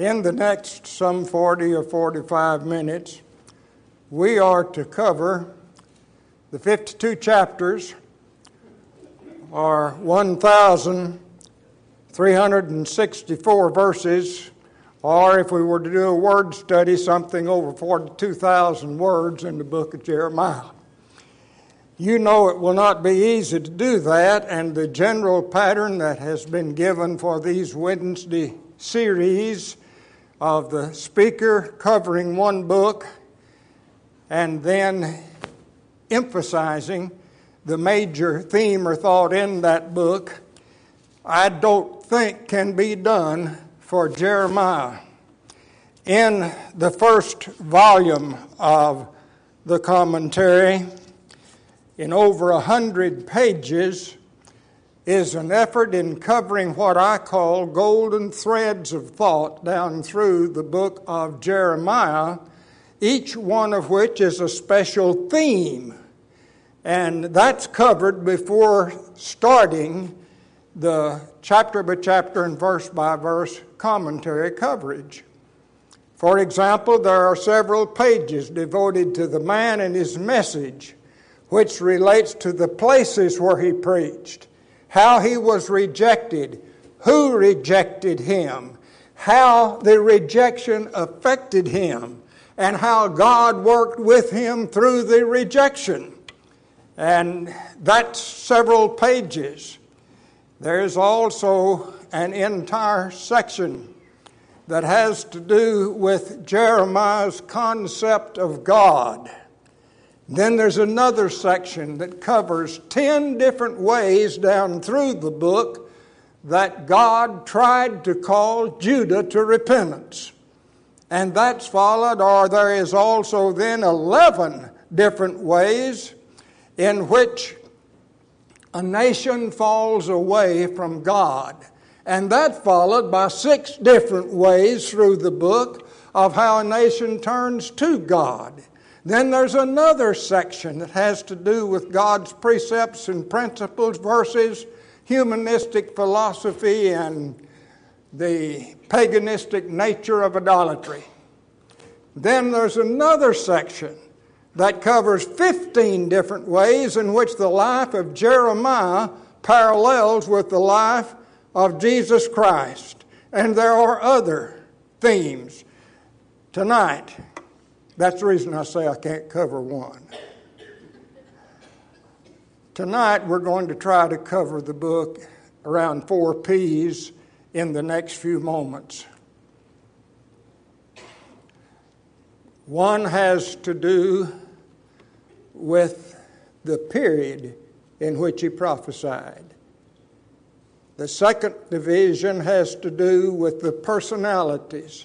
In the next some 40 or 45 minutes, we are to cover the 52 chapters, or 1,364 verses, or if we were to do a word study, something over 42,000 words in the book of Jeremiah. You know it will not be easy to do that, and the general pattern that has been given for these Wednesday series of the speaker covering one book and then emphasizing the major theme or thought in that book, I don't think can be done for Jeremiah. In the first volume of the commentary, in over a hundred pages, is an effort in covering what I call golden threads of thought down through the book of Jeremiah, each one of which is a special theme. And that's covered before starting the chapter by chapter and verse by verse commentary coverage. For example, there are several pages devoted to the man and his message which relates to the places where he preached, how he was rejected, who rejected him, how the rejection affected him, and how God worked with him through the rejection. And that's several pages. There's also an entire section that has to do with Jeremiah's concept of God then there's another section that covers 10 different ways down through the book that God tried to call Judah to repentance. And that's followed, or there is also then 11 different ways in which a nation falls away from God. And that followed by six different ways through the book of how a nation turns to God. Then there's another section that has to do with God's precepts and principles versus humanistic philosophy and the paganistic nature of idolatry. Then there's another section that covers 15 different ways in which the life of Jeremiah parallels with the life of Jesus Christ. And there are other themes. Tonight, that's the reason I say I can't cover one. Tonight, we're going to try to cover the book around four P's in the next few moments. One has to do with the period in which he prophesied. The second division has to do with the personalities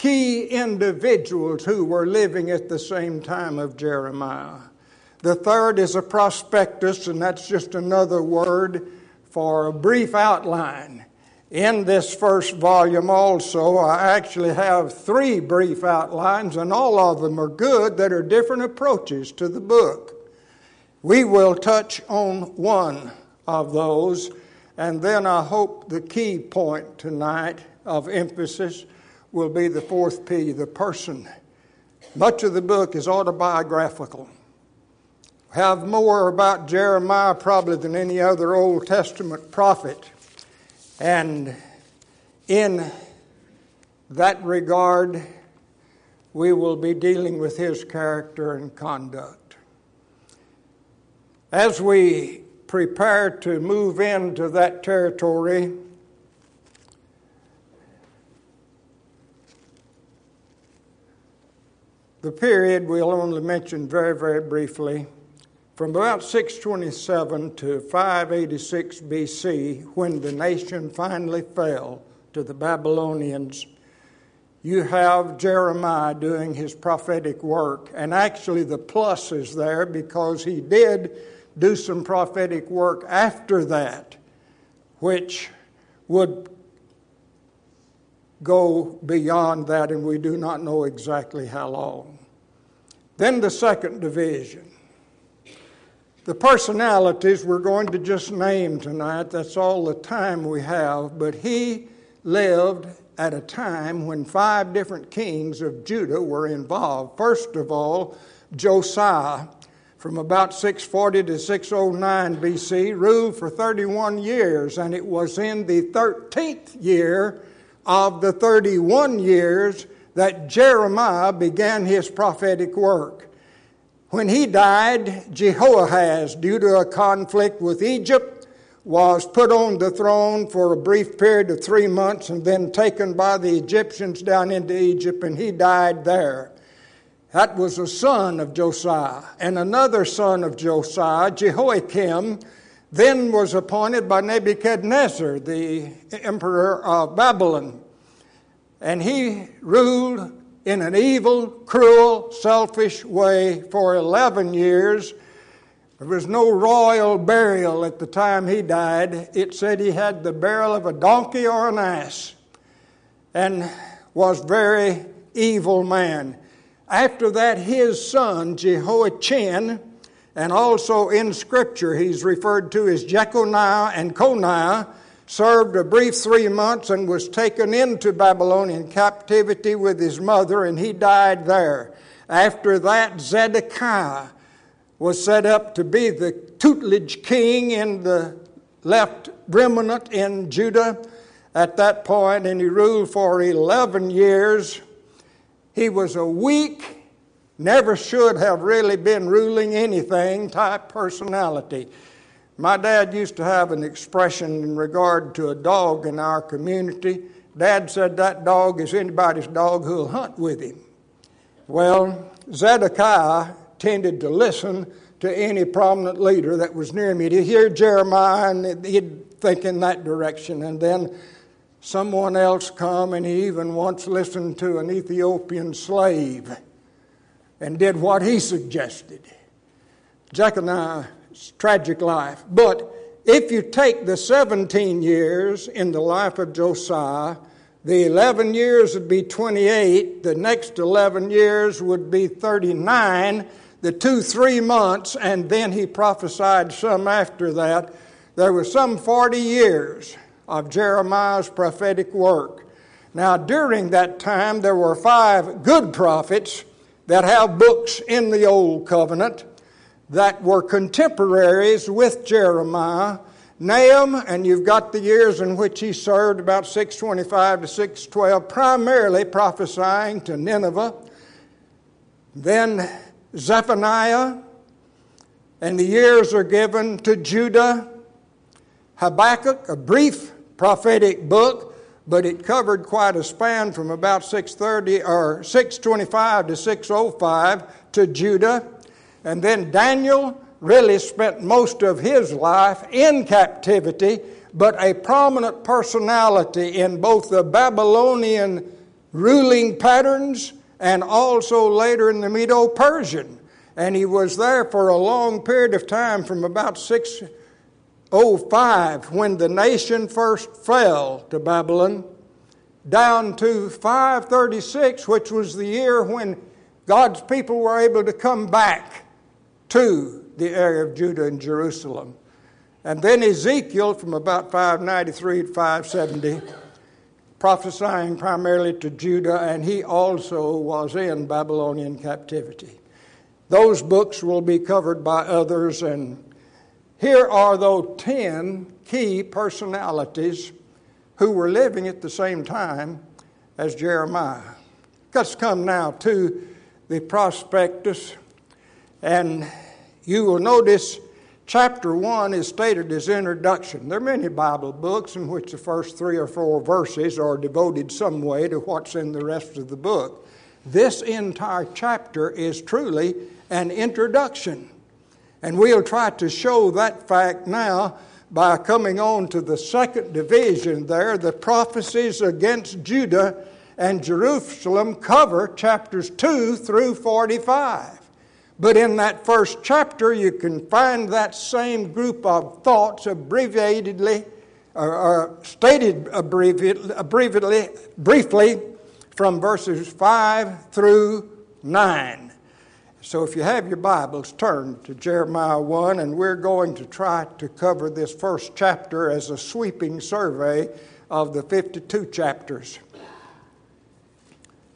key individuals who were living at the same time of Jeremiah. The third is a prospectus, and that's just another word for a brief outline. In this first volume, also, I actually have three brief outlines, and all of them are good that are different approaches to the book. We will touch on one of those, and then I hope the key point tonight of emphasis will be the fourth P, the person. Much of the book is autobiographical. Have more about Jeremiah probably than any other Old Testament prophet. And in that regard, we will be dealing with his character and conduct. As we prepare to move into that territory, The period we'll only mention very, very briefly from about 627 to 586 BC, when the nation finally fell to the Babylonians, you have Jeremiah doing his prophetic work. And actually, the plus is there because he did do some prophetic work after that, which would go beyond that, and we do not know exactly how long. Then the second division. The personalities we're going to just name tonight, that's all the time we have, but he lived at a time when five different kings of Judah were involved. First of all, Josiah, from about 640 to 609 BC, ruled for 31 years, and it was in the 13th year of the 31 years that Jeremiah began his prophetic work. When he died, Jehoahaz, due to a conflict with Egypt, was put on the throne for a brief period of three months and then taken by the Egyptians down into Egypt, and he died there. That was a son of Josiah. And another son of Josiah, Jehoiakim, then was appointed by Nebuchadnezzar, the emperor of Babylon. And he ruled in an evil, cruel, selfish way for 11 years. There was no royal burial at the time he died. It said he had the burial of a donkey or an ass and was very evil man. After that, his son, Jehoiachin, and also in Scripture, he's referred to as Jeconiah and Coniah, served a brief three months and was taken into Babylonian captivity with his mother, and he died there. After that, Zedekiah was set up to be the tutelage king in the left remnant in Judah at that point, and he ruled for 11 years. He was a weak, never should have really been ruling anything type personality. My dad used to have an expression in regard to a dog in our community. Dad said that dog is anybody's dog who'll hunt with him. Well, Zedekiah tended to listen to any prominent leader that was near me. To hear Jeremiah, and he'd think in that direction. And then someone else come and he even once listened to an Ethiopian slave and did what he suggested. Jeconiah's tragic life. But if you take the 17 years in the life of Josiah, the 11 years would be 28, the next 11 years would be 39, the two, three months, and then he prophesied some after that. There was some 40 years of Jeremiah's prophetic work. Now, during that time, there were five good prophets that have books in the Old Covenant that were contemporaries with Jeremiah. Nahum, and you've got the years in which he served, about 625 to 612, primarily prophesying to Nineveh. Then Zephaniah, and the years are given to Judah. Habakkuk, a brief prophetic book, but it covered quite a span from about 630 or 625 to 605 to Judah. And then Daniel really spent most of his life in captivity, but a prominent personality in both the Babylonian ruling patterns and also later in the Medo Persian. And he was there for a long period of time from about 6 05, when the nation first fell to Babylon, down to 536, which was the year when God's people were able to come back to the area of Judah and Jerusalem. And then Ezekiel from about 593 to 570, prophesying primarily to Judah, and he also was in Babylonian captivity. Those books will be covered by others, and here are those 10 key personalities who were living at the same time as Jeremiah. Let's come now to the prospectus, and you will notice chapter 1 is stated as introduction. There are many Bible books in which the first three or four verses are devoted some way to what's in the rest of the book. This entire chapter is truly an introduction. And we'll try to show that fact now by coming on to the second division there. The prophecies against Judah and Jerusalem cover chapters 2 through 45. But in that first chapter, you can find that same group of thoughts abbreviatedly, or, or stated abbreviatedly, briefly from verses 5 through 9. So, if you have your Bibles, turn to Jeremiah 1, and we're going to try to cover this first chapter as a sweeping survey of the 52 chapters.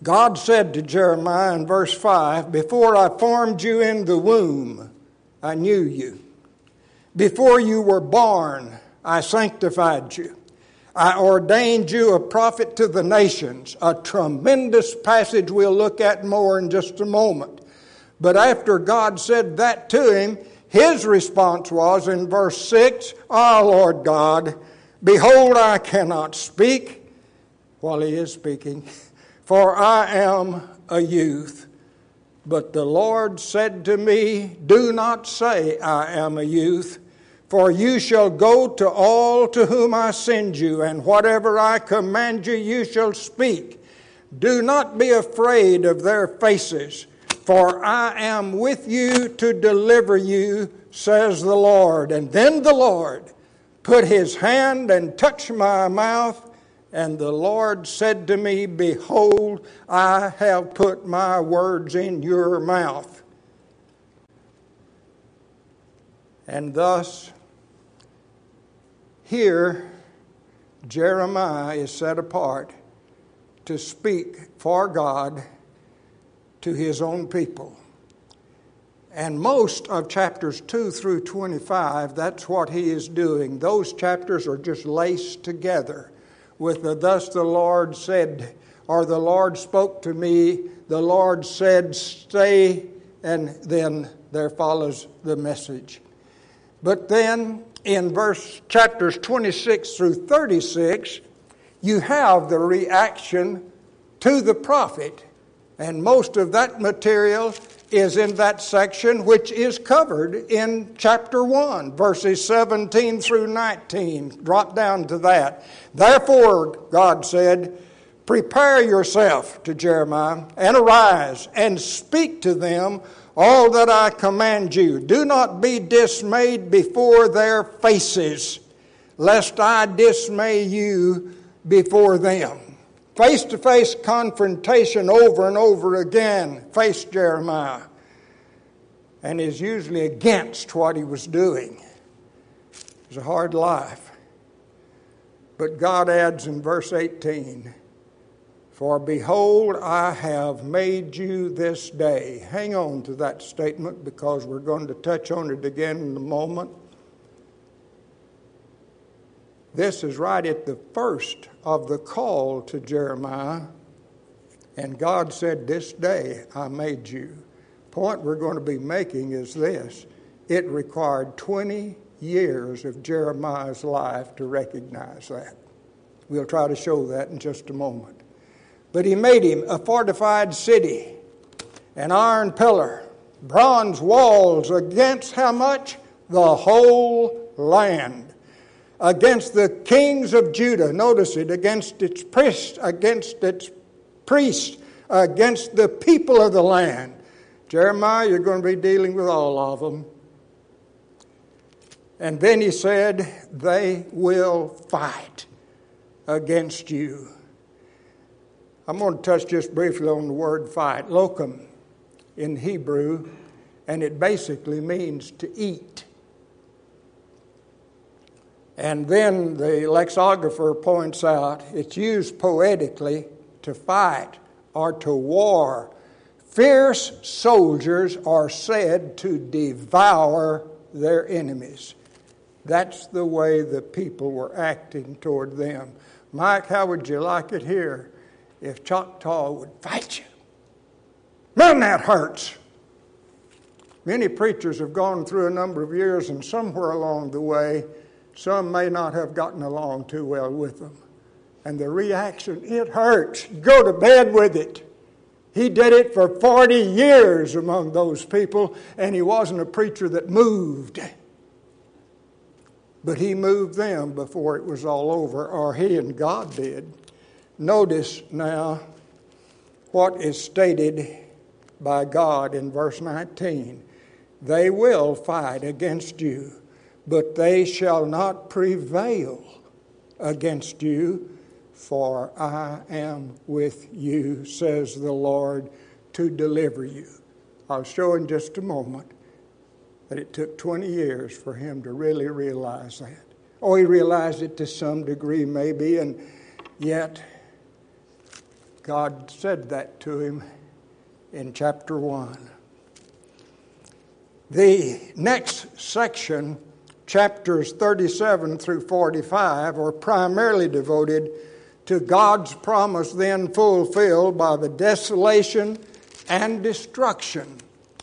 God said to Jeremiah in verse 5 Before I formed you in the womb, I knew you. Before you were born, I sanctified you. I ordained you a prophet to the nations. A tremendous passage we'll look at more in just a moment. But after God said that to him, his response was in verse 6 Ah, oh, Lord God, behold, I cannot speak while he is speaking, for I am a youth. But the Lord said to me, Do not say, I am a youth for you shall go to all to whom I send you, and whatever I command you, you shall speak. Do not be afraid of their faces, for I am with you to deliver you, says the Lord. And then the Lord put his hand and touched my mouth. And the Lord said to me, Behold, I have put my words in your mouth. And thus here, Jeremiah is set apart to speak for God to his own people. And most of chapters 2 through 25, that's what he is doing. Those chapters are just laced together with the Thus the Lord said, or the Lord spoke to me, the Lord said, Stay, and then there follows the message. But then in verse chapters 26 through 36, you have the reaction to the prophet. And most of that material is in that section which is covered in chapter 1, verses 17 through 19. Drop down to that. Therefore, God said, Prepare yourself to Jeremiah, and arise, and speak to them all that I command you. Do not be dismayed before their faces, lest I dismay you before them. Face to face confrontation over and over again faced Jeremiah and is usually against what he was doing. It was a hard life. But God adds in verse 18, for behold, I have made you this day. Hang on to that statement because we're going to touch on it again in a moment. This is right at the first of the call to Jeremiah. And God said, This day I made you. Point we're going to be making is this it required 20 years of Jeremiah's life to recognize that. We'll try to show that in just a moment. But he made him a fortified city, an iron pillar, bronze walls against how much? The whole land. Against the kings of Judah, notice it, against its priests, against its priests, against the people of the land. Jeremiah, you're going to be dealing with all of them. And then he said, They will fight against you. I'm going to touch just briefly on the word fight. Lacham in Hebrew, and it basically means to eat. And then the lexicographer points out it's used poetically to fight or to war. Fierce soldiers are said to devour their enemies. That's the way the people were acting toward them. Mike, how would you like it here if Choctaw would fight you. Man, that hurts. Many preachers have gone through a number of years, and somewhere along the way, some may not have gotten along too well with them. And the reaction, it hurts. Go to bed with it. He did it for 40 years among those people, and he wasn't a preacher that moved. But he moved them before it was all over, or he and God did. Notice now what is stated by God in verse 19. They will fight against you, but they shall not prevail against you, for I am with you, says the Lord, to deliver you. I'll show in just a moment that it took 20 years for him to really realize that. Oh, he realized it to some degree, maybe, and yet God said that to him in chapter 1. The next section, chapters 37 through 45, are primarily devoted to God's promise then fulfilled by the desolation and destruction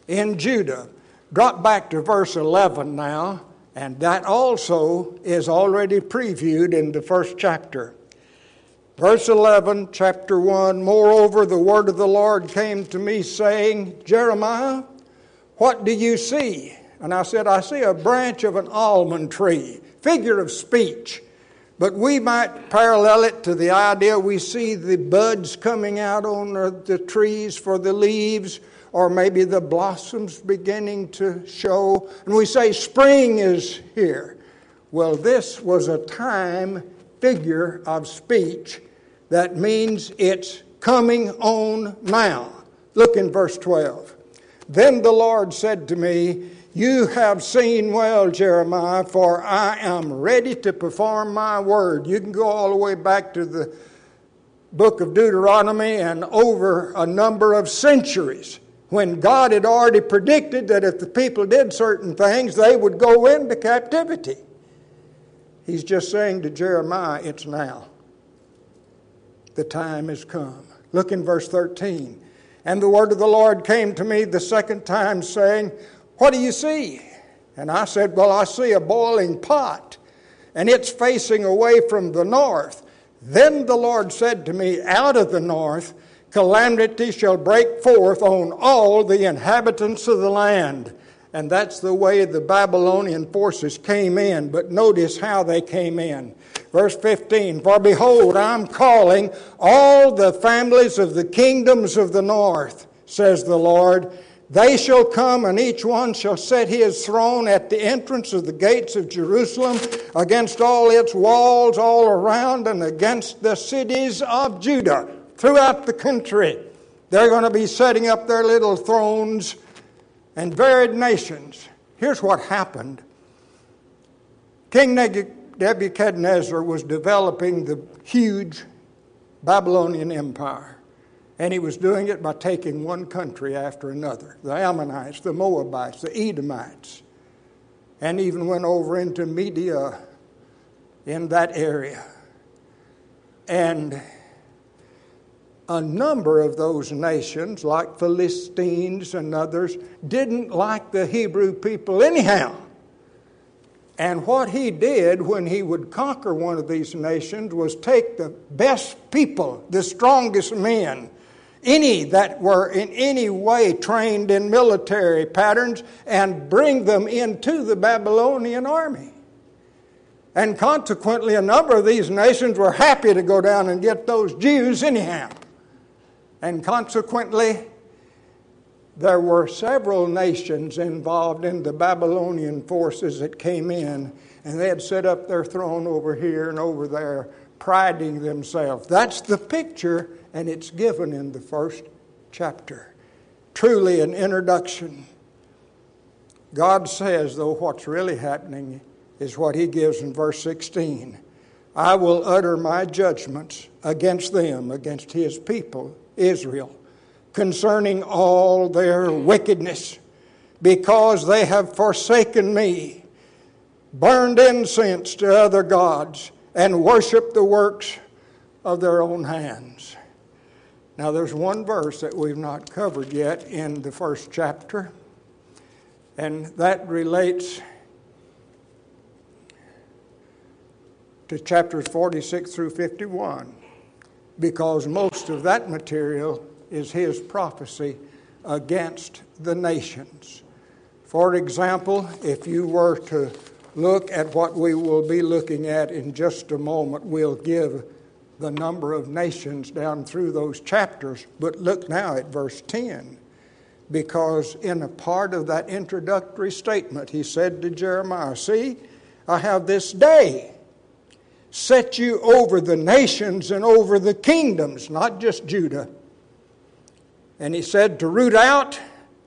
in Judah. Drop back to verse 11 now, and that also is already previewed in the first chapter. Verse 11, chapter 1 Moreover, the word of the Lord came to me, saying, Jeremiah, what do you see? And I said, I see a branch of an almond tree, figure of speech. But we might parallel it to the idea we see the buds coming out on the trees for the leaves, or maybe the blossoms beginning to show, and we say spring is here. Well, this was a time figure of speech that means it's coming on now. Look in verse 12. Then the Lord said to me, you have seen well, Jeremiah, for I am ready to perform my word. You can go all the way back to the book of Deuteronomy and over a number of centuries when God had already predicted that if the people did certain things, they would go into captivity. He's just saying to Jeremiah, It's now. The time has come. Look in verse 13. And the word of the Lord came to me the second time, saying, what do you see? And I said, Well, I see a boiling pot, and it's facing away from the north. Then the Lord said to me, Out of the north, calamity shall break forth on all the inhabitants of the land. And that's the way the Babylonian forces came in. But notice how they came in. Verse 15 For behold, I'm calling all the families of the kingdoms of the north, says the Lord they shall come, and each one shall set his throne at the entrance of the gates of Jerusalem, against all its walls all around, and against the cities of Judah throughout the country. They're going to be setting up their little thrones and varied nations. Here's what happened King Nebuchadnezzar was developing the huge Babylonian Empire. And he was doing it by taking one country after another the Ammonites, the Moabites, the Edomites, and even went over into Media in that area. And a number of those nations, like Philistines and others, didn't like the Hebrew people anyhow. And what he did when he would conquer one of these nations was take the best people, the strongest men, any that were in any way trained in military patterns and bring them into the Babylonian army. And consequently, a number of these nations were happy to go down and get those Jews anyhow. And consequently, there were several nations involved in the Babylonian forces that came in, and they had set up their throne over here and over there, priding themselves. That's the picture and it's given in the first chapter. Truly an introduction. God says, though, what's really happening is what he gives in verse 16 I will utter my judgments against them, against his people, Israel, concerning all their wickedness, because they have forsaken me, burned incense to other gods, and worshiped the works of their own hands. Now, there's one verse that we've not covered yet in the first chapter, and that relates to chapters 46 through 51, because most of that material is his prophecy against the nations. For example, if you were to look at what we will be looking at in just a moment, we'll give the number of nations down through those chapters. But look now at verse 10, because in a part of that introductory statement, he said to Jeremiah, See, I have this day set you over the nations and over the kingdoms, not just Judah. And he said to root out,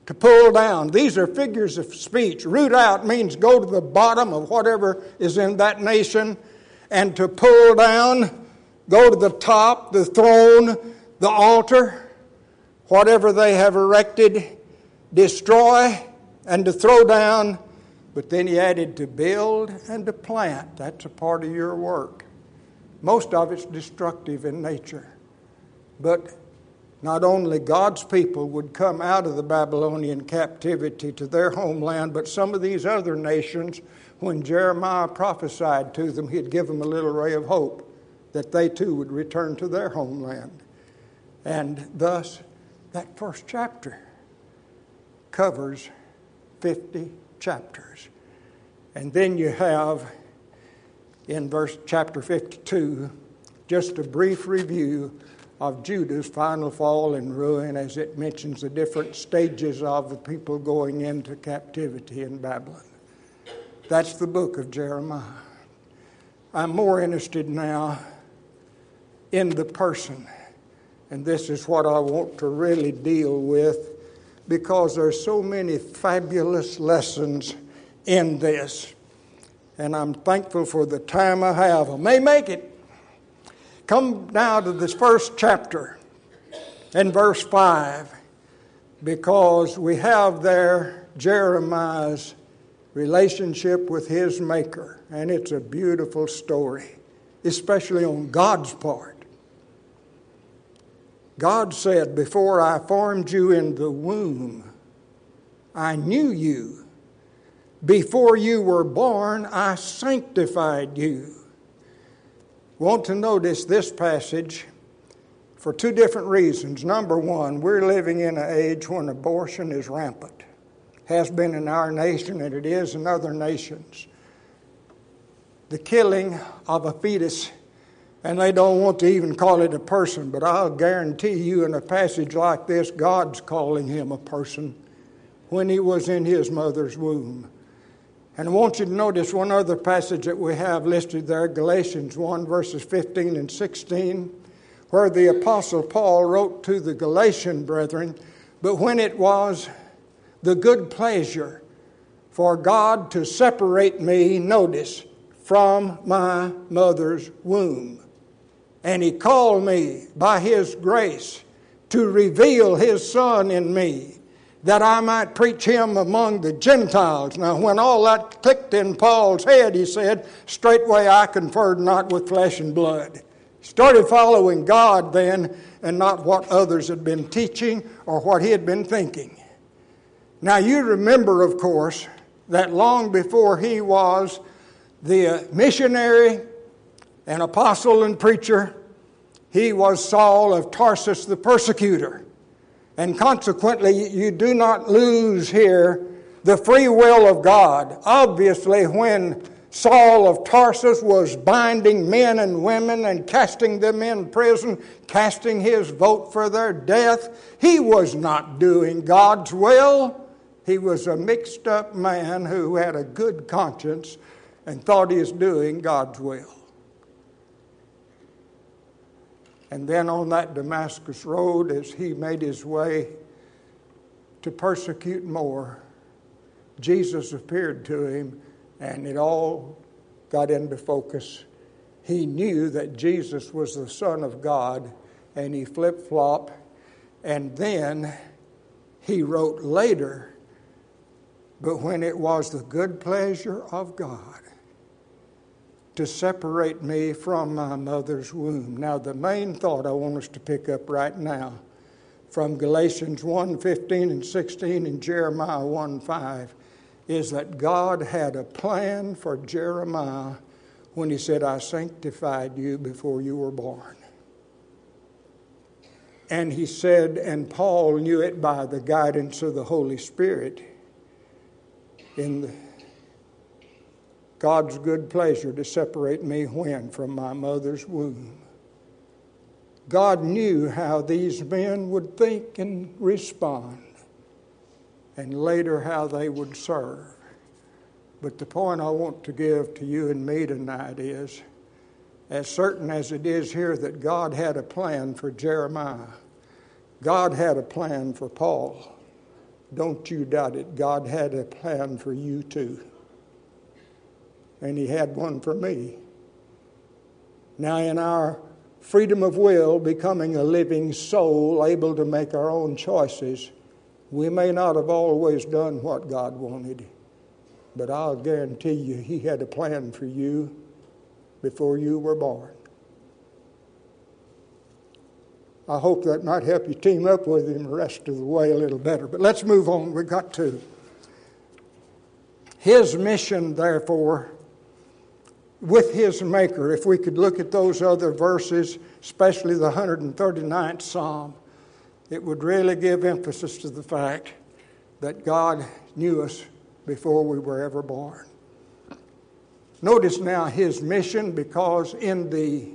to pull down. These are figures of speech. Root out means go to the bottom of whatever is in that nation, and to pull down go to the top, the throne, the altar, whatever they have erected, destroy and to throw down. But then he added to build and to plant. That's a part of your work. Most of it's destructive in nature. But not only God's people would come out of the Babylonian captivity to their homeland, but some of these other nations, when Jeremiah prophesied to them, he'd give them a little ray of hope that they too would return to their homeland. And thus, that first chapter covers 50 chapters. And then you have in verse chapter 52 just a brief review of Judah's final fall and ruin as it mentions the different stages of the people going into captivity in Babylon. That's the book of Jeremiah. I'm more interested now in the person, and this is what I want to really deal with because there's so many fabulous lessons in this. And I'm thankful for the time I have. I may make it Come now to this first chapter in verse 5 because we have there Jeremiah's relationship with his Maker, and it's a beautiful story, especially on God's part. God said, Before I formed you in the womb, I knew you. Before you were born, I sanctified you want to notice this passage for two different reasons. Number one, we're living in an age when abortion is rampant, has been in our nation, and it is in other nations. The killing of a fetus, and they don't want to even call it a person, but I'll guarantee you in a passage like this, God's calling him a person when he was in his mother's womb. And I want you to notice one other passage that we have listed there Galatians 1, verses 15 and 16, where the Apostle Paul wrote to the Galatian brethren, But when it was the good pleasure for God to separate me, notice, from my mother's womb, and He called me by His grace to reveal His Son in me that I might preach him among the Gentiles. Now, when all that clicked in Paul's head, he said, Straightway I conferred not with flesh and blood. Started following God then and not what others had been teaching or what he had been thinking. Now, you remember, of course, that long before he was the missionary and apostle and preacher, he was Saul of Tarsus the persecutor. And consequently, you do not lose here the free will of God. Obviously, when Saul of Tarsus was binding men and women and casting them in prison, casting his vote for their death, he was not doing God's will. He was a mixed up man who had a good conscience and thought he was doing God's will. And then on that Damascus road, as he made his way to persecute more, Jesus appeared to him, and it all got into focus. He knew that Jesus was the Son of God, and he flip flop. And then he wrote later, but when it was the good pleasure of God to separate me from my mother's womb. Now, the main thought I want us to pick up right now from Galatians 1 15 and 16 and Jeremiah 1 5 is that God had a plan for Jeremiah when he said, I sanctified you before you were born. And he said, and Paul knew it by the guidance of the Holy Spirit in the God's good pleasure to separate me when? From my mother's womb. God knew how these men would think and respond, and later how they would serve. But the point I want to give to you and me tonight is as certain as it is here that God had a plan for Jeremiah, God had a plan for Paul. Don't you doubt it. God had a plan for you too and he had one for me. Now, in our freedom of will, becoming a living soul, able to make our own choices, we may not have always done what God wanted, but I'll guarantee you He had a plan for you before you were born. I hope that might help you team up with him the rest of the way a little better. But let's move on. We've got to. His mission, therefore, with his Maker, if we could look at those other verses, especially the 139th Psalm, it would really give emphasis to the fact that God knew us before we were ever born. Notice now his mission because in the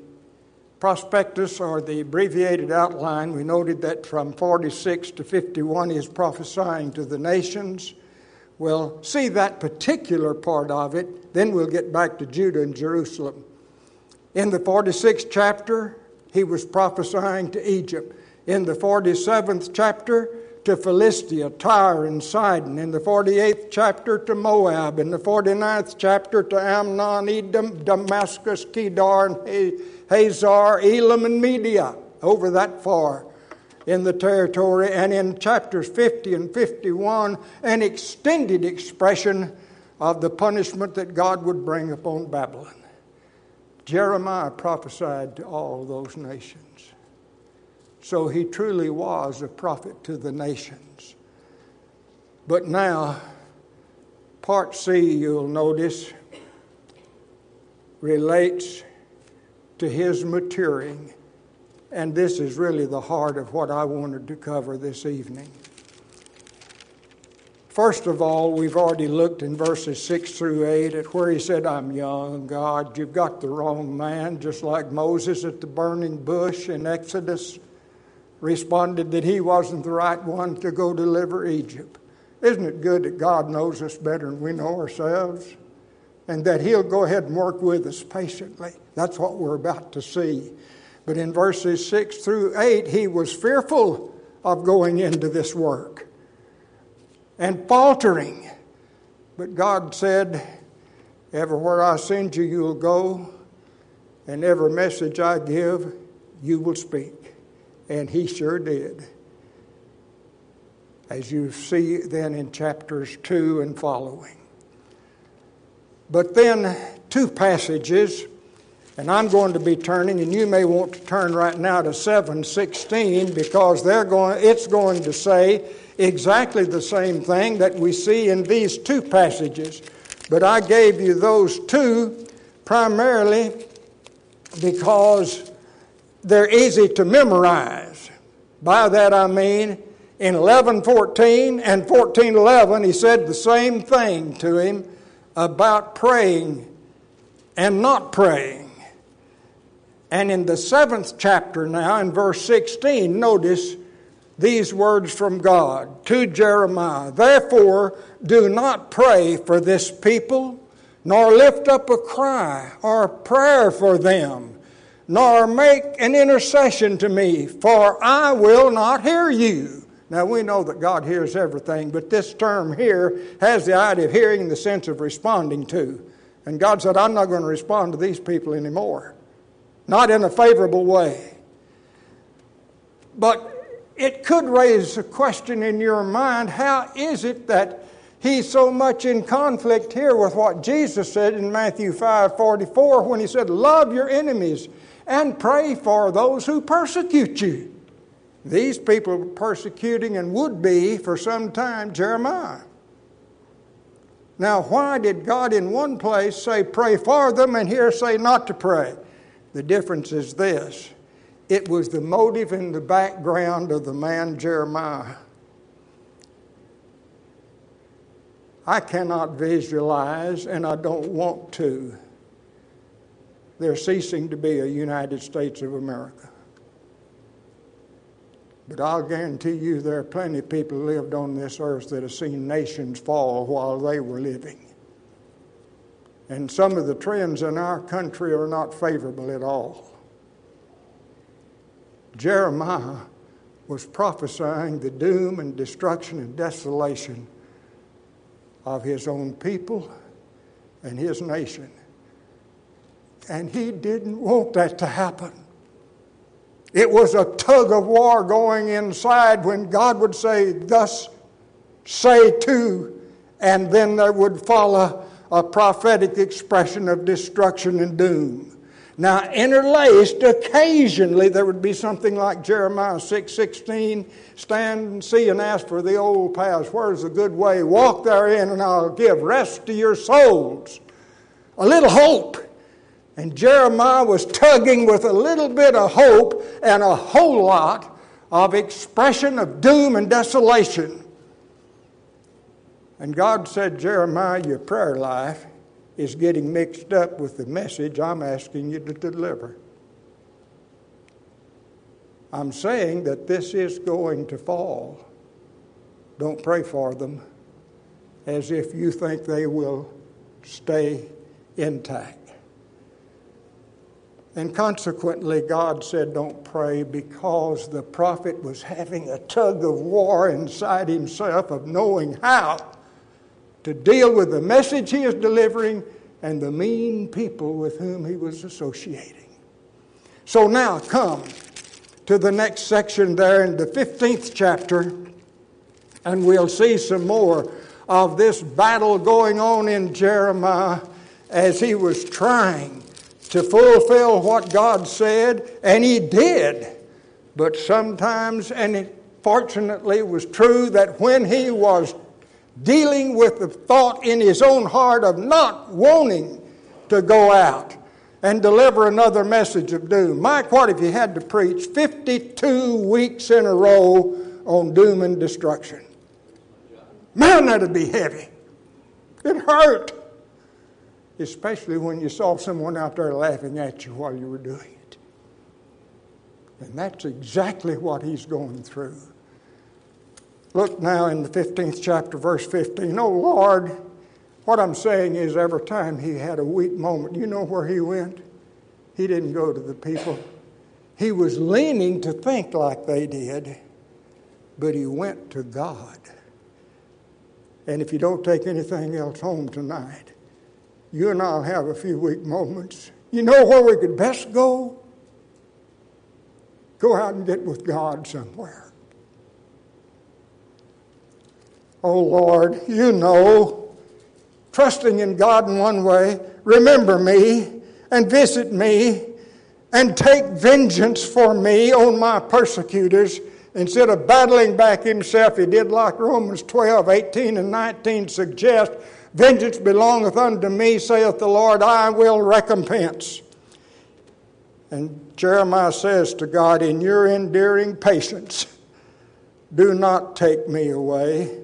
prospectus or the abbreviated outline, we noted that from 46 to 51 is prophesying to the nations. We'll see that particular part of it, then we'll get back to Judah and Jerusalem. In the 46th chapter, he was prophesying to Egypt. In the 47th chapter, to Philistia, Tyre, and Sidon. In the 48th chapter, to Moab. In the 49th chapter, to Ammon, Edom, Damascus, Kedar, and Hazor, Elam, and Media, over that far in the territory. And in chapters 50 and 51, an extended expression of the punishment that God would bring upon Babylon. Jeremiah prophesied to all those nations. So he truly was a prophet to the nations. But now, part C, you'll notice, relates to his maturing. And this is really the heart of what I wanted to cover this evening. First of all, we've already looked in verses 6 through 8 at where he said, I'm young, God, you've got the wrong man, just like Moses at the burning bush in Exodus responded that he wasn't the right one to go deliver Egypt. Isn't it good that God knows us better than we know ourselves? And that he'll go ahead and work with us patiently. That's what we're about to see. But in verses 6 through 8, he was fearful of going into this work and faltering. But God said, Everywhere I send you, you'll go, and every message I give, you will speak. And he sure did. As you see then in chapters 2 and following. But then, two passages and I'm going to be turning, and you may want to turn right now to 716 because they're going, it's going to say exactly the same thing that we see in these two passages. But I gave you those two primarily because they're easy to memorize. By that I mean, in 11:14 and 14:11, he said the same thing to him about praying and not praying. And in the seventh chapter now, in verse 16, notice these words from God to Jeremiah Therefore, do not pray for this people, nor lift up a cry or prayer for them, nor make an intercession to me, for I will not hear you. Now, we know that God hears everything, but this term here has the idea of hearing the sense of responding to. And God said, I'm not going to respond to these people anymore not in a favorable way. But it could raise a question in your mind how is it that he's so much in conflict here with what Jesus said in Matthew 5 44 when he said, Love your enemies and pray for those who persecute you? These people were persecuting and would be for some time Jeremiah. Now, why did God in one place say pray for them and here say not to pray? The difference is this it was the motive in the background of the man Jeremiah. I cannot visualize, and I don't want to, there ceasing to be a United States of America. But I'll guarantee you there are plenty of people lived on this earth that have seen nations fall while they were living. And some of the trends in our country are not favorable at all. Jeremiah was prophesying the doom and destruction and desolation of his own people and his nation. And he didn't want that to happen. It was a tug of war going inside when God would say, Thus say to, and then there would follow a prophetic expression of destruction and doom. Now, interlaced, occasionally there would be something like Jeremiah 6 16, stand and see and ask for the old paths. Where's the good way? Walk therein, and I'll give rest to your souls. A little hope. And Jeremiah was tugging with a little bit of hope and a whole lot of expression of doom and desolation. And God said, Jeremiah, your prayer life is getting mixed up with the message I'm asking you to deliver. I'm saying that this is going to fall. Don't pray for them as if you think they will stay intact. And consequently, God said, Don't pray because the prophet was having a tug of war inside himself of knowing how to deal with the message he is delivering and the mean people with whom he was associating. So now come to the next section there in the 15th chapter, and we'll see some more of this battle going on in Jeremiah as he was trying to fulfill what God said, and he did. But sometimes, and it fortunately was true, that when he was dealing with the thought in his own heart of not wanting to go out and deliver another message of doom. Mike, what if you had to preach 52 weeks in a row on doom and destruction? Man, that'd be heavy. It hurt. Especially when you saw someone out there laughing at you while you were doing it. And that's exactly what he's going through. Look now in the 15th chapter, verse 15. Oh Lord, what I'm saying is every time he had a weak moment, you know where he went? He didn't go to the people. He was leaning to think like they did, but he went to God. And if you don't take anything else home tonight, you and I'll have a few weak moments. You know where we could best go? Go out and get with God somewhere. Oh Lord, you know, trusting in God in one way, remember me and visit me and take vengeance for me on my persecutors. Instead of battling back himself, he did like Romans 12, 18, and 19 suggest Vengeance belongeth unto me, saith the Lord, I will recompense. And Jeremiah says to God, In your endearing patience, do not take me away.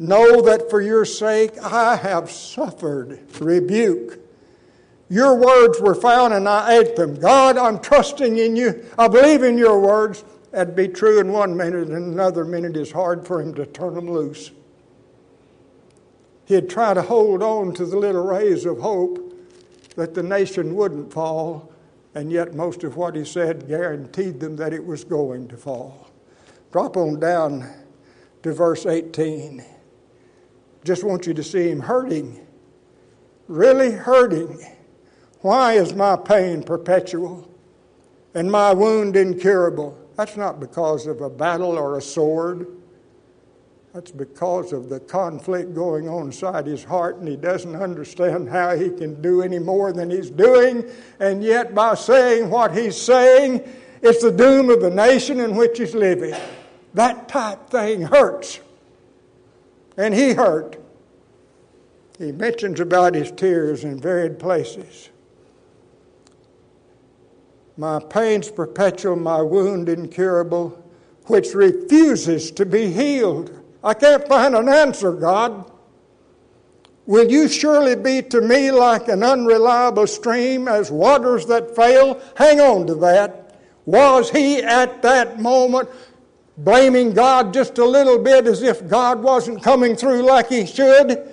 Know that for your sake I have suffered rebuke. Your words were found and I ate them. God, I'm trusting in you. I believe in your words. That'd be true in one minute, and another minute is hard for him to turn them loose. He'd try to hold on to the little rays of hope that the nation wouldn't fall, and yet most of what he said guaranteed them that it was going to fall. Drop on down to verse 18 just want you to see him hurting, really hurting. Why is my pain perpetual and my wound incurable? That's not because of a battle or a sword. That's because of the conflict going on inside his heart, and he doesn't understand how he can do any more than he's doing. And yet, by saying what he's saying, it's the doom of the nation in which he's living. That type thing hurts and he hurt. He mentions about his tears in varied places. My pain's perpetual, my wound incurable, which refuses to be healed. I can't find an answer, God. Will you surely be to me like an unreliable stream, as waters that fail? Hang on to that. Was he at that moment blaming God just a little bit as if God wasn't coming through like He should,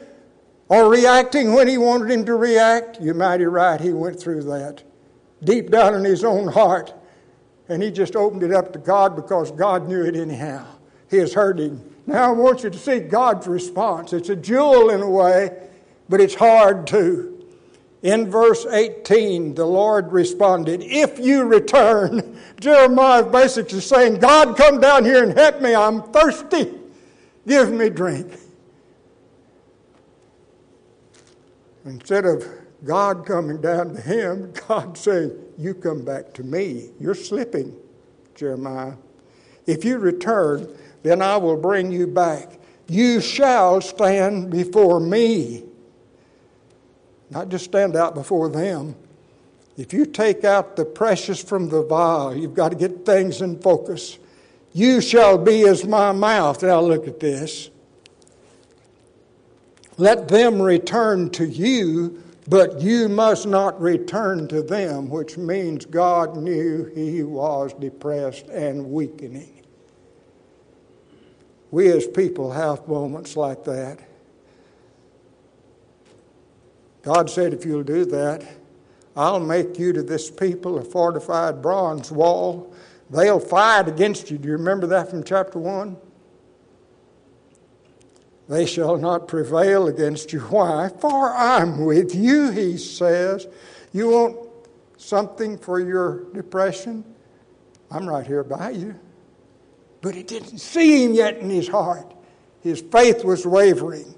or reacting when He wanted Him to react. You're mighty right, He went through that deep down in His own heart. And He just opened it up to God because God knew it anyhow. He is hurting. Now I want you to see God's response. It's a jewel in a way, but it's hard too. In verse 18, the Lord responded, If you return, Jeremiah basically saying, God, come down here and help me. I'm thirsty. Give me drink. Instead of God coming down to him, God saying, You come back to me. You're slipping, Jeremiah. If you return, then I will bring you back. You shall stand before me. Not just stand out before them. If you take out the precious from the vial, you've got to get things in focus. You shall be as my mouth. Now look at this. Let them return to you, but you must not return to them, which means God knew he was depressed and weakening. We as people have moments like that. God said, if you'll do that, I'll make you to this people a fortified bronze wall. They'll fight against you. Do you remember that from chapter 1? They shall not prevail against you. Why? For I'm with you, he says. You want something for your depression? I'm right here by you. But it didn't see him yet in his heart. His faith was wavering.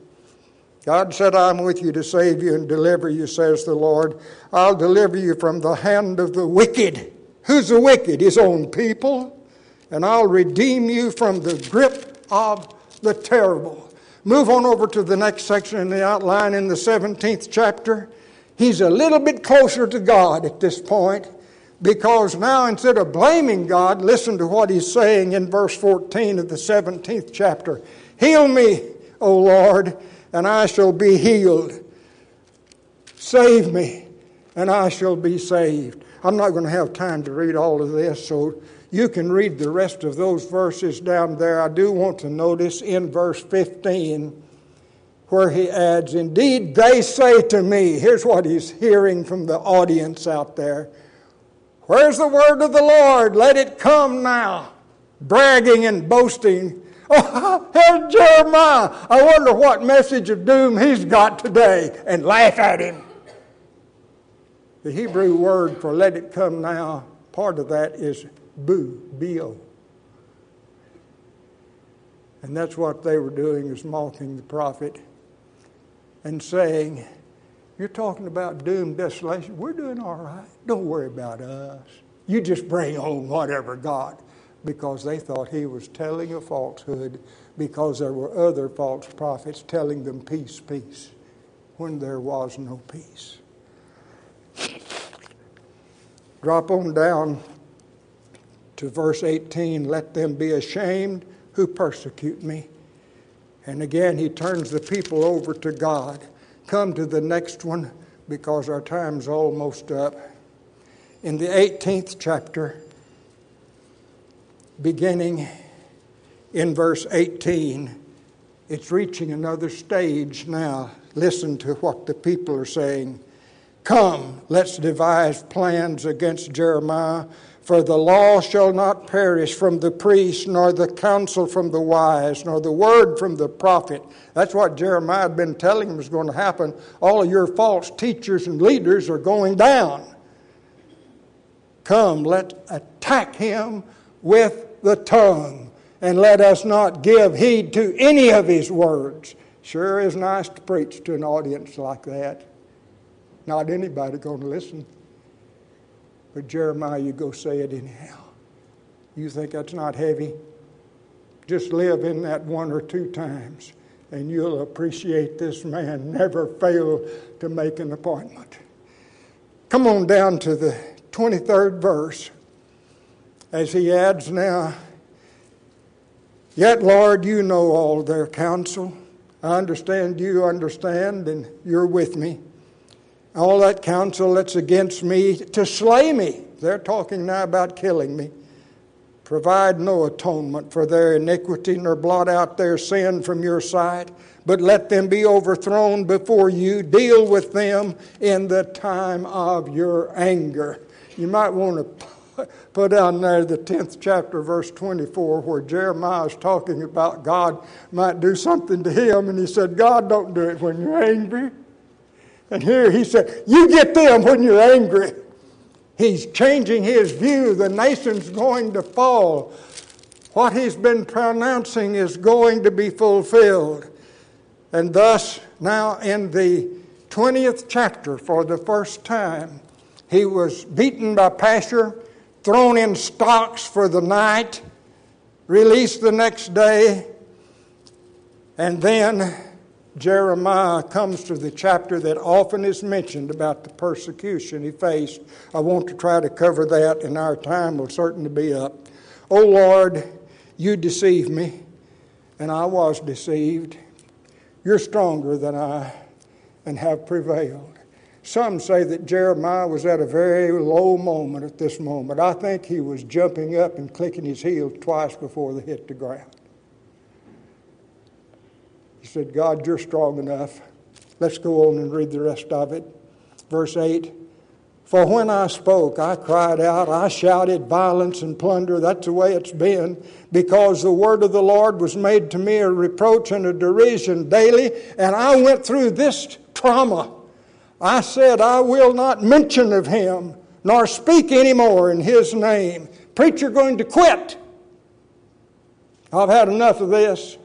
God said, I'm with you to save you and deliver you, says the Lord. I'll deliver you from the hand of the wicked. Who's the wicked? His own people. And I'll redeem you from the grip of the terrible. Move on over to the next section in the outline in the 17th chapter. He's a little bit closer to God at this point because now instead of blaming God, listen to what he's saying in verse 14 of the 17th chapter Heal me, O Lord and I shall be healed. Save me, and I shall be saved. I'm not going to have time to read all of this, so you can read the rest of those verses down there. I do want to notice in verse 15 where he adds, Indeed, they say to me, here's what he's hearing from the audience out there Where's the word of the Lord? Let it come now. Bragging and boasting Oh, here's Jeremiah. I wonder what message of doom he's got today, and laugh at him. The Hebrew word for let it come now, part of that is boo, B-O. And that's what they were doing is mocking the prophet and saying, You're talking about doom, desolation. We're doing all right. Don't worry about us. You just bring on whatever God because they thought he was telling a falsehood because there were other false prophets telling them peace, peace, when there was no peace. Drop on down to verse 18 let them be ashamed who persecute me. And again, he turns the people over to God. Come to the next one because our time's almost up. In the 18th chapter, beginning in verse 18. It's reaching another stage now. Listen to what the people are saying. Come, let's devise plans against Jeremiah, for the law shall not perish from the priest, nor the counsel from the wise, nor the word from the prophet. That's what Jeremiah had been telling him was going to happen. All of your false teachers and leaders are going down. Come, let's attack him with the tongue, and let us not give heed to any of his words. Sure is nice to preach to an audience like that. Not anybody going to listen. But Jeremiah, you go say it anyhow. You think that's not heavy? Just live in that one or two times, and you'll appreciate this man never failed to make an appointment. Come on down to the 23rd verse as he adds now, Yet, Lord, you know all their counsel. I understand you understand, and you're with me. All that counsel that's against me to slay me. They're talking now about killing me. Provide no atonement for their iniquity, nor blot out their sin from your sight, but let them be overthrown before you. Deal with them in the time of your anger. You might want to put down there the 10th chapter, verse 24, where Jeremiah is talking about God might do something to him, and he said, God, don't do it when you're angry. And here he said, You get them when you're angry. He's changing his view. The nation's going to fall. What he's been pronouncing is going to be fulfilled. And thus, now in the 20th chapter, for the first time, he was beaten by Pashur, thrown in stocks for the night, released the next day, and then Jeremiah comes to the chapter that often is mentioned about the persecution he faced. I want to try to cover that, and our time will certainly be up. O Lord, you deceived me, and I was deceived. You're stronger than I, and have prevailed. Some say that Jeremiah was at a very low moment at this moment. I think he was jumping up and clicking his heels twice before they hit the ground. He said, God, you're strong enough. Let's go on and read the rest of it. Verse 8 For when I spoke, I cried out, I shouted violence and plunder. That's the way it's been, because the word of the Lord was made to me a reproach and a derision daily, and I went through this trauma. I said, I will not mention of him, nor speak any more in his name. Preacher going to quit. I've had enough of this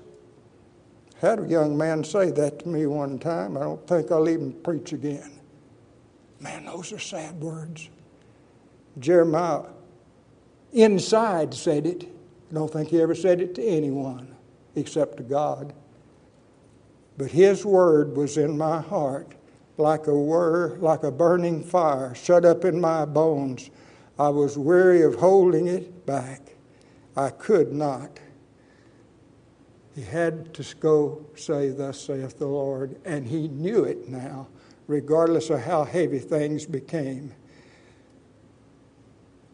had a young man say that to me one time. I don't think I'll even preach again. Man, those are sad words. Jeremiah inside said it. I don't think he ever said it to anyone except to God. But his word was in my heart like a word, like a burning fire shut up in my bones. I was weary of holding it back. I could not. He had to go say, Thus saith the Lord, and he knew it now, regardless of how heavy things became.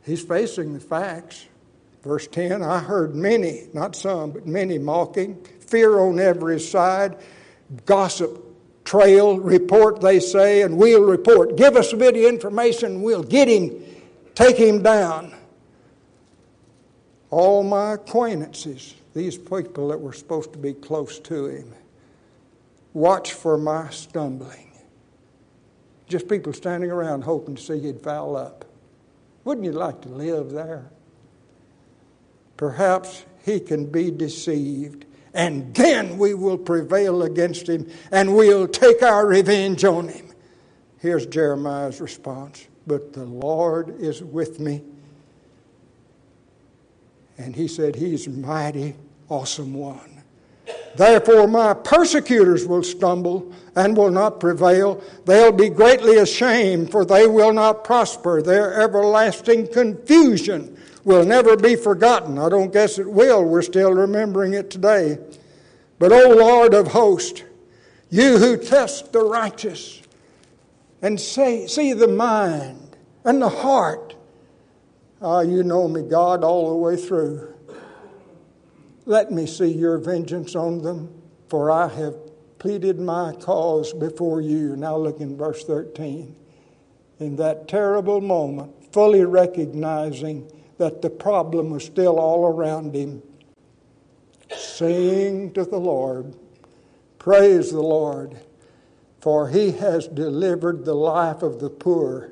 He's facing the facts. Verse 10 I heard many, not some, but many mocking, fear on every side, gossip trail, report, they say, and we'll report. Give us a bit of information, we'll get him, take him down. All my acquaintances these people that were supposed to be close to him. Watch for my stumbling. Just people standing around hoping to see he'd foul up. Wouldn't you like to live there? Perhaps he can be deceived, and then we will prevail against him and we'll take our revenge on him. Here's Jeremiah's response But the Lord is with me and he said, He's mighty, awesome one. Therefore, my persecutors will stumble and will not prevail. They'll be greatly ashamed, for they will not prosper. Their everlasting confusion will never be forgotten. I don't guess it will. We're still remembering it today. But, O Lord of hosts, you who test the righteous and say, see the mind and the heart Ah, you know me, God, all the way through. Let me see your vengeance on them, for I have pleaded my cause before you. Now look in verse 13. In that terrible moment, fully recognizing that the problem was still all around him, sing to the Lord, praise the Lord, for he has delivered the life of the poor.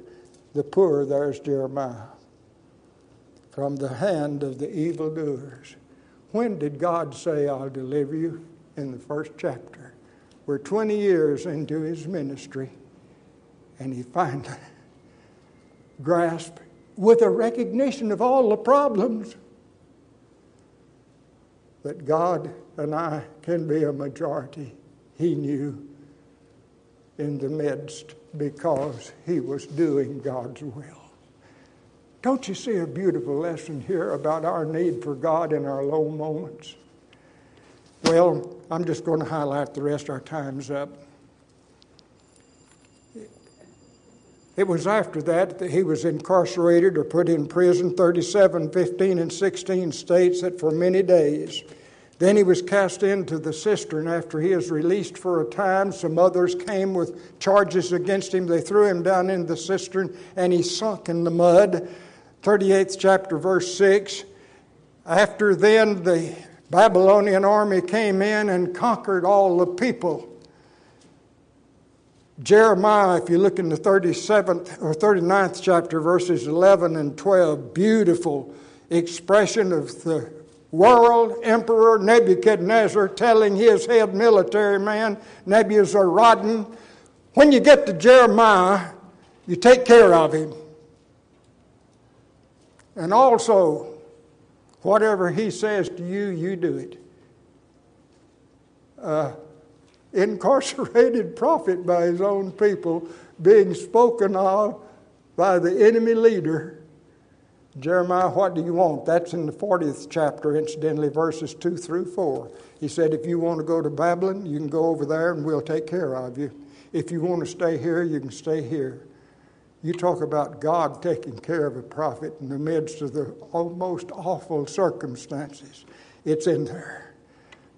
The poor, there's Jeremiah from the hand of the evildoers. When did God say, I'll deliver you? In the first chapter. We're 20 years into his ministry, and he finally grasped, with a recognition of all the problems, that God and I can be a majority. He knew in the midst because he was doing God's will. Don't you see a beautiful lesson here about our need for God in our low moments? Well, I'm just going to highlight the rest. Our time's up. It was after that that he was incarcerated or put in prison, 37, 15, and 16 states, that for many days. Then he was cast into the cistern after he was released for a time. Some others came with charges against him. They threw him down in the cistern and he sunk in the mud. 38th chapter, verse 6. After then, the Babylonian army came in and conquered all the people. Jeremiah, if you look in the 37th or 39th chapter, verses 11 and 12, beautiful expression of the world emperor Nebuchadnezzar telling his head military man, Nebuzaradan, when you get to Jeremiah, you take care of him. And also, whatever he says to you, you do it. Uh, incarcerated prophet by his own people, being spoken of by the enemy leader. Jeremiah, what do you want? That's in the 40th chapter, incidentally, verses 2 through 4. He said, If you want to go to Babylon, you can go over there and we'll take care of you. If you want to stay here, you can stay here. You talk about God taking care of a prophet in the midst of the most awful circumstances. It's in there.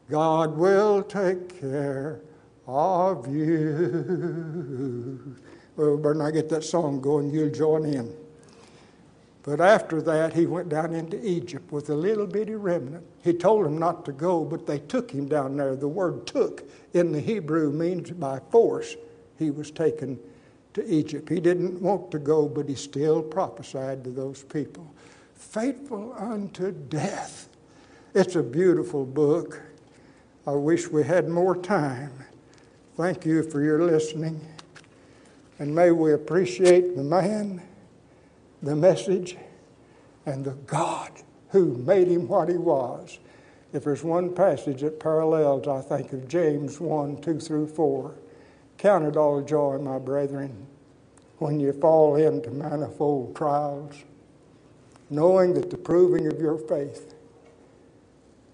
God will take care of you. Well, better not get that song going, you'll join in. But after that, he went down into Egypt with a little bitty remnant. He told them not to go, but they took him down there. The word took in the Hebrew means by force he was taken to Egypt. He didn't want to go, but he still prophesied to those people. Faithful unto death. It's a beautiful book. I wish we had more time. Thank you for your listening. And may we appreciate the man, the message, and the God who made him what he was. If there's one passage that parallels, I think of James 1 2 through 4. Count it all joy, my brethren, when you fall into manifold trials, knowing that the proving of your faith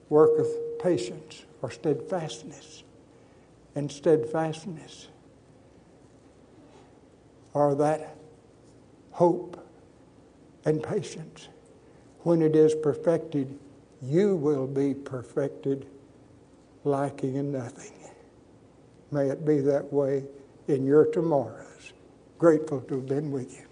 worketh patience or steadfastness. And steadfastness are that hope and patience. When it is perfected, you will be perfected, lacking in nothing. May it be that way in your tomorrows. Grateful to have been with you.